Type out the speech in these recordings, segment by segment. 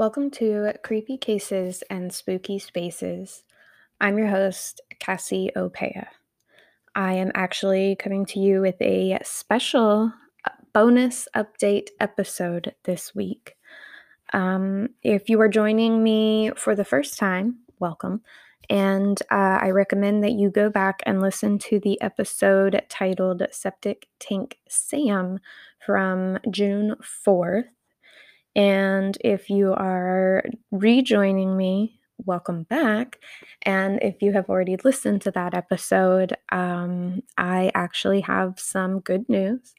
Welcome to Creepy Cases and Spooky Spaces. I'm your host, Cassiopeia. I am actually coming to you with a special uh, bonus update episode this week. Um, if you are joining me for the first time, welcome. And uh, I recommend that you go back and listen to the episode titled Septic Tank Sam from June 4th. And if you are rejoining me, welcome back. And if you have already listened to that episode, um, I actually have some good news.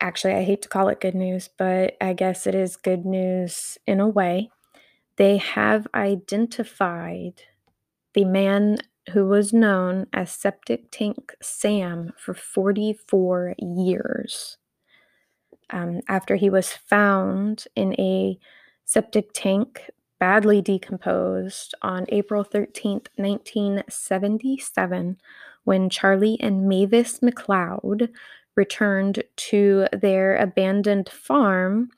Actually, I hate to call it good news, but I guess it is good news in a way. They have identified the man who was known as Septic Tank Sam for 44 years um, after he was found in a septic tank, badly decomposed, on April 13th, 1977, when Charlie and Mavis McLeod returned to their abandoned farm,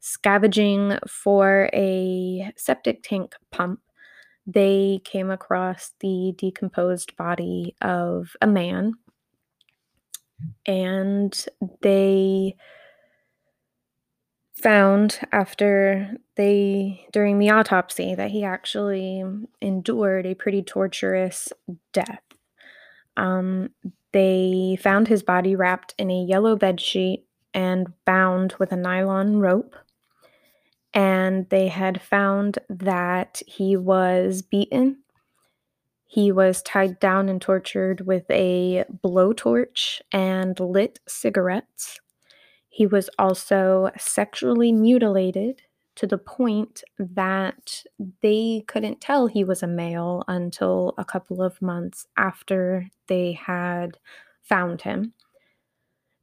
scavenging for a septic tank pump. They came across the decomposed body of a man and they found after they during the autopsy that he actually endured a pretty torturous death. Um, they found his body wrapped in a yellow bed sheet and bound with a nylon rope. And they had found that he was beaten. He was tied down and tortured with a blowtorch and lit cigarettes. He was also sexually mutilated to the point that they couldn't tell he was a male until a couple of months after they had found him.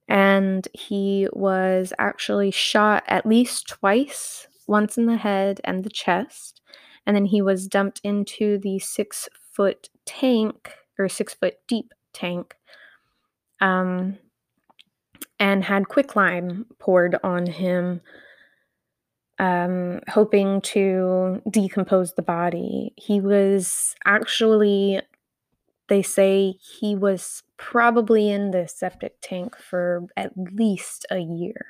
And he was actually shot at least twice, once in the head and the chest. And then he was dumped into the six foot tank or six foot deep tank. Um, and had quicklime poured on him, um, hoping to decompose the body. He was actually, they say, he was probably in the septic tank for at least a year.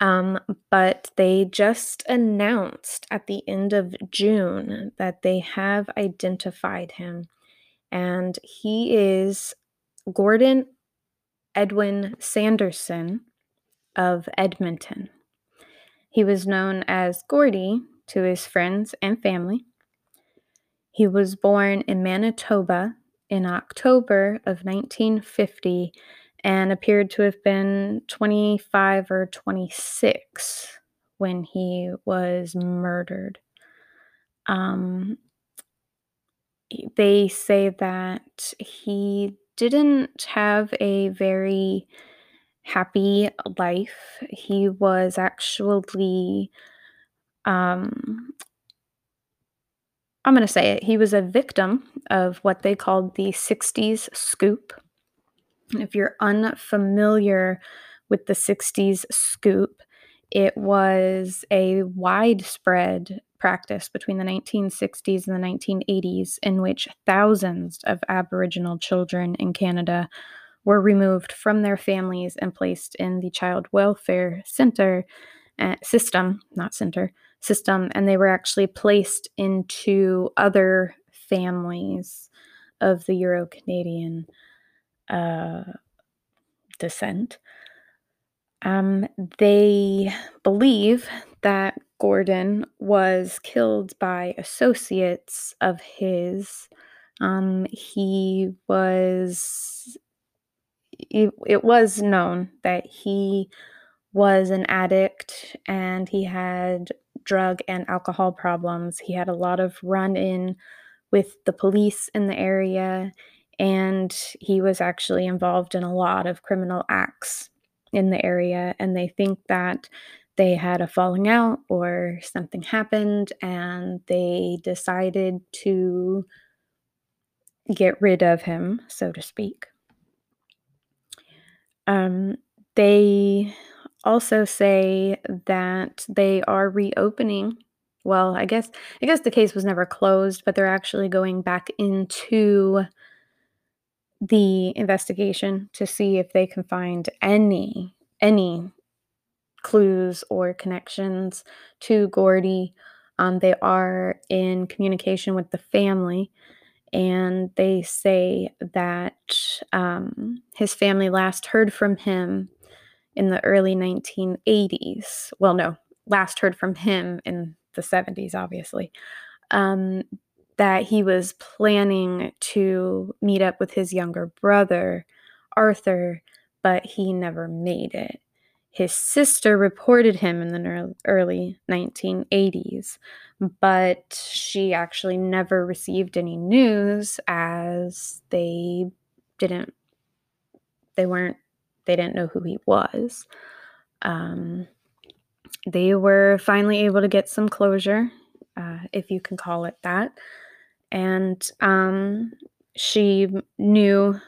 Um, but they just announced at the end of June that they have identified him. And he is Gordon Edwin Sanderson of Edmonton. He was known as Gordy to his friends and family. He was born in Manitoba in October of 1950 and appeared to have been 25 or 26 when he was murdered. Um, they say that he didn't have a very happy life. He was actually, um, I'm going to say it, he was a victim of what they called the 60s scoop. If you're unfamiliar with the 60s scoop, it was a widespread practice between the 1960s and the 1980s in which thousands of Aboriginal children in Canada were removed from their families and placed in the child welfare center uh, system, not center, system, and they were actually placed into other families of the Euro Canadian uh, descent. Um, they believe that Gordon was killed by associates of his. Um, he was, it, it was known that he was an addict and he had drug and alcohol problems. He had a lot of run in with the police in the area, and he was actually involved in a lot of criminal acts in the area. And they think that they had a falling out or something happened and they decided to get rid of him, so to speak. Um, they also say that they are reopening. Well, I guess I guess the case was never closed, but they're actually going back into the investigation to see if they can find any any clues or connections to Gordy. Um, they are in communication with the family, and they say that um, his family last heard from him in the early 1980s. Well, no, last heard from him in the 70s, obviously. Um, that he was planning to meet up with his younger brother, Arthur, but he never made it. His sister reported him in the early 1980s, but she actually never received any news as they didn't they weren't they didn't know who he was. Um, they were finally able to get some closure, uh, if you can call it that. And um, she knew,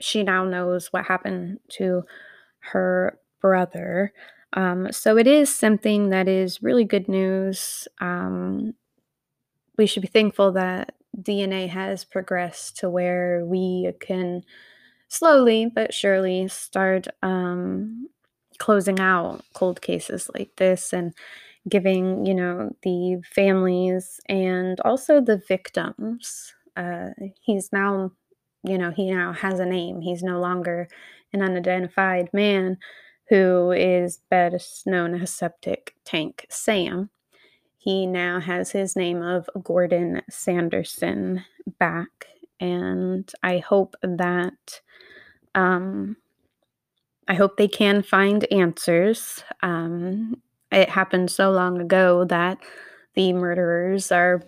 she now knows what happened to her brother. Um, so it is something that is really good news. Um, we should be thankful that DNA has progressed to where we can slowly but surely start um, closing out cold cases like this and giving, you know, the families and also the victims. Uh, he's now, you know, he now has a name. He's no longer an unidentified man who is best known as Septic Tank Sam. He now has his name of Gordon Sanderson back, and I hope that um, I hope they can find answers. Um, it happened so long ago that the murderers are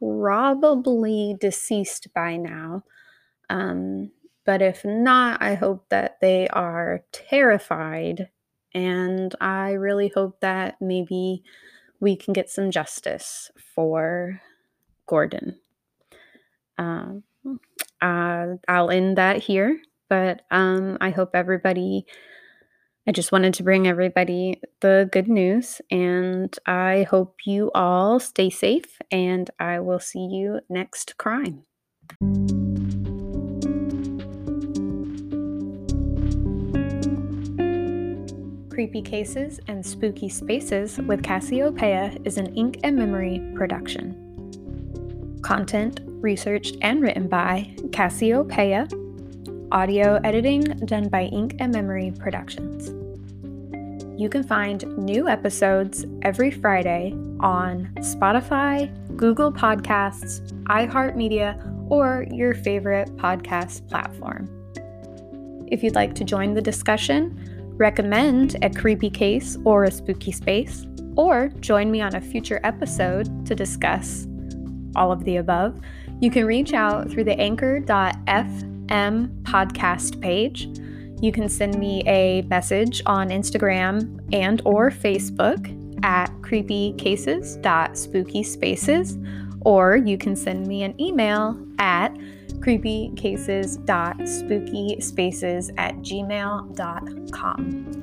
probably deceased by now. Um, but if not, I hope that they are terrified. And I really hope that maybe we can get some justice for Gordon. Um, uh, I'll end that here. But um, I hope everybody, I just wanted to bring everybody the good news. And I hope you all stay safe. And I will see you next crime. Creepy Cases and Spooky Spaces with Cassiopeia is an Ink and Memory production. Content researched and written by Cassiopeia Audio editing done by Ink and Memory Productions. You can find new episodes every Friday on Spotify, Google Podcasts, iHeartMedia, or your favorite podcast platform. If you'd like to join the discussion, recommend a creepy case or a spooky space, or join me on a future episode to discuss all of the above, you can reach out through the anchor.f M podcast page. You can send me a message on Instagram and or Facebook at creepycases.spookyspaces or you can send me an email at creepycases.spookyspaces at gmail.com.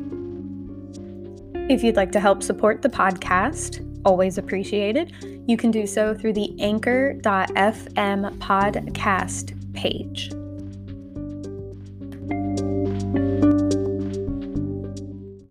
If you'd like to help support the podcast, always appreciated, you can do so through the anchor.fm podcast page.